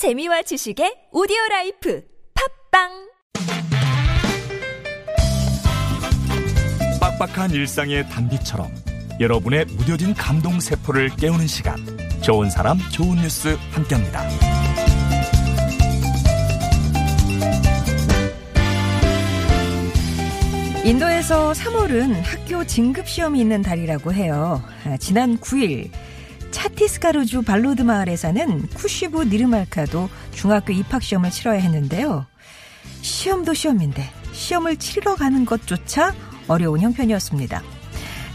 재미와 지식의 오디오 life 팟빵 빡빡한 일상의 단비처럼 여러분의 무뎌진 감동 세포를 깨우는 시간 좋은 사람 좋은 뉴스 함께합니다. 인도에서 3월은 학교 진급 시험이 있는 달이라고 해요. 아, 지난 9일 차티스카루주 발로드 마을에 사는 쿠시부 니르말카도 중학교 입학 시험을 치러야 했는데요. 시험도 시험인데 시험을 치러 가는 것조차 어려운 형편이었습니다.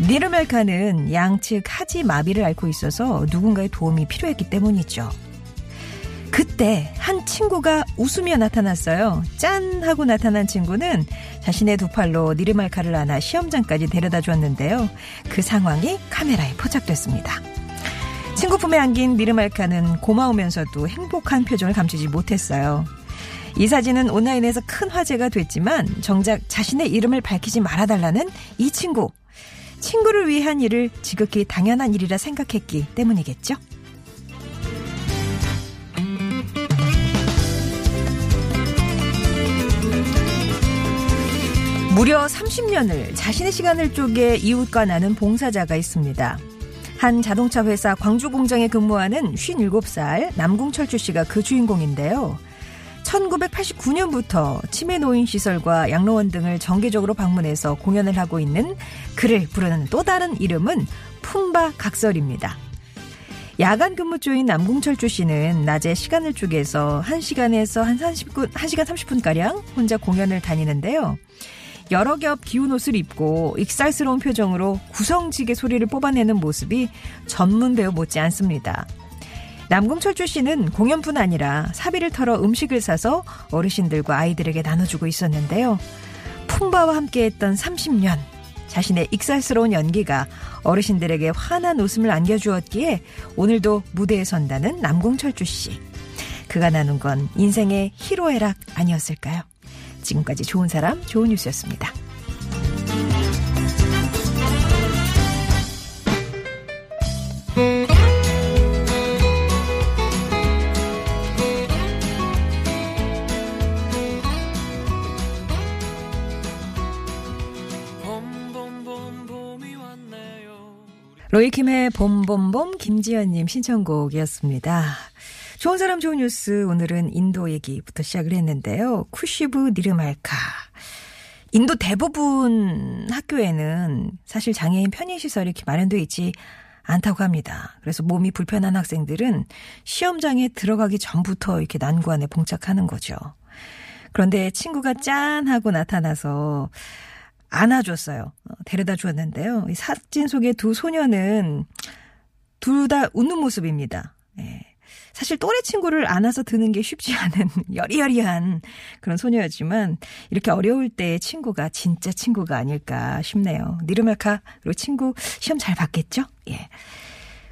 니르말카는 양측 하지 마비를 앓고 있어서 누군가의 도움이 필요했기 때문이죠. 그때 한 친구가 웃으며 나타났어요. 짠! 하고 나타난 친구는 자신의 두 팔로 니르말카를 안아 시험장까지 데려다 줬는데요. 그 상황이 카메라에 포착됐습니다. 친구 품에 안긴 니르말카는 고마우면서도 행복한 표정을 감추지 못했어요. 이 사진은 온라인에서 큰 화제가 됐지만 정작 자신의 이름을 밝히지 말아달라는 이 친구. 친구를 위한 일을 지극히 당연한 일이라 생각했기 때문이겠죠? 무려 30년을 자신의 시간을 쪼개 이웃과 나눈 봉사자가 있습니다. 한 자동차 회사 광주 공장에 근무하는 57살 남궁철주 씨가 그 주인공인데요. 1989년부터 치매 노인 시설과 양로원 등을 정기적으로 방문해서 공연을 하고 있는 그를 부르는 또 다른 이름은 품바 각설입니다. 야간 근무 중인 남궁철주 씨는 낮에 시간을 쪼개서 1시간에서 한 30분, 1시간 30분가량 혼자 공연을 다니는데요. 여러 겹 기운 옷을 입고 익살스러운 표정으로 구성지게 소리를 뽑아내는 모습이 전문 배우 못지 않습니다. 남궁철주 씨는 공연뿐 아니라 사비를 털어 음식을 사서 어르신들과 아이들에게 나눠주고 있었는데요. 품바와 함께했던 30년 자신의 익살스러운 연기가 어르신들에게 환한 웃음을 안겨주었기에 오늘도 무대에 선다는 남궁철주 씨. 그가 나눈 건 인생의 희로애락 아니었을까요? 지금까지 좋은 사람, 좋은 뉴스였습니다. 로이킴의 봄봄봄 김지연님 신청곡이었습니다. 좋은 사람 좋은 뉴스 오늘은 인도 얘기부터 시작을 했는데요. 쿠시브 니르말카. 인도 대부분 학교에는 사실 장애인 편의시설이 이렇게 마련되어 있지 않다고 합니다. 그래서 몸이 불편한 학생들은 시험장에 들어가기 전부터 이렇게 난관에 봉착하는 거죠. 그런데 친구가 짠 하고 나타나서 안아줬어요. 어, 데려다 주었는데요. 이 사진 속의 두 소녀는 둘 다 웃는 모습입니다. 예. 사실 또래 친구를 안아서 드는 게 쉽지 않은 여리여리한 그런 소녀였지만 이렇게 어려울 때 친구가 진짜 친구가 아닐까 싶네요. 니르말카 그리고 친구 시험 잘 봤겠죠? 예.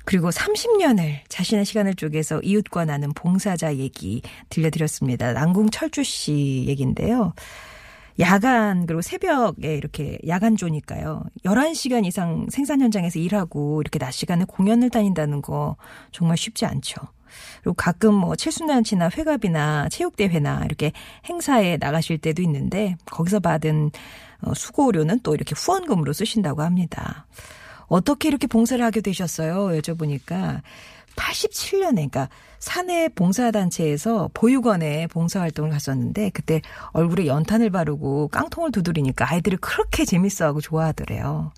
그리고 30년을 자신의 시간을 쪼개서 이웃과 나는 봉사자 얘기 들려드렸습니다. 남궁 철주 씨 얘기인데요. 야간 그리고 새벽에 이렇게 야간조니까요. 11시간 이상 생산 현장에서 일하고 이렇게 낮 시간에 공연을 다닌다는 거 정말 쉽지 않죠. 그리고 가끔 뭐 칠순잔치나 회갑이나 체육대회나 이렇게 행사에 나가실 때도 있는데 거기서 받은 어, 수고료는 또 이렇게 후원금으로 쓰신다고 합니다. 어떻게 이렇게 봉사를 하게 되셨어요? 여쭤보니까 87년에 그러니까 사내 봉사단체에서 보육원에 봉사활동을 갔었는데 그때 얼굴에 연탄을 바르고 깡통을 두드리니까 아이들이 그렇게 재밌어하고 좋아하더래요.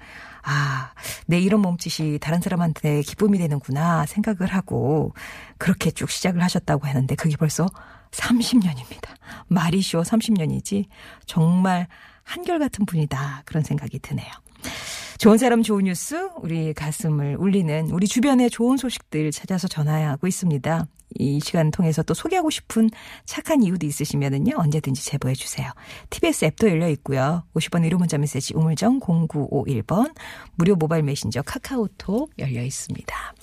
아, 내 이런 몸짓이 다른 사람한테 기쁨이 되는구나 생각을 하고 그렇게 쭉 시작을 하셨다고 하는데 그게 벌써 30년입니다. 말이 쉬워 30년이지 정말 한결같은 분이다 그런 생각이 드네요. 좋은 사람 좋은 뉴스 우리 가슴을 울리는 우리 주변의 좋은 소식들 찾아서 전화하고 있습니다. 이 시간 통해서 또 소개하고 싶은 착한 이유도 있으시면은요 언제든지 제보해 주세요. TBS 앱도 열려 있고요. 50번 1호 문자 메시지 우물정 0951번 무료 모바일 메신저 카카오톡 열려 있습니다.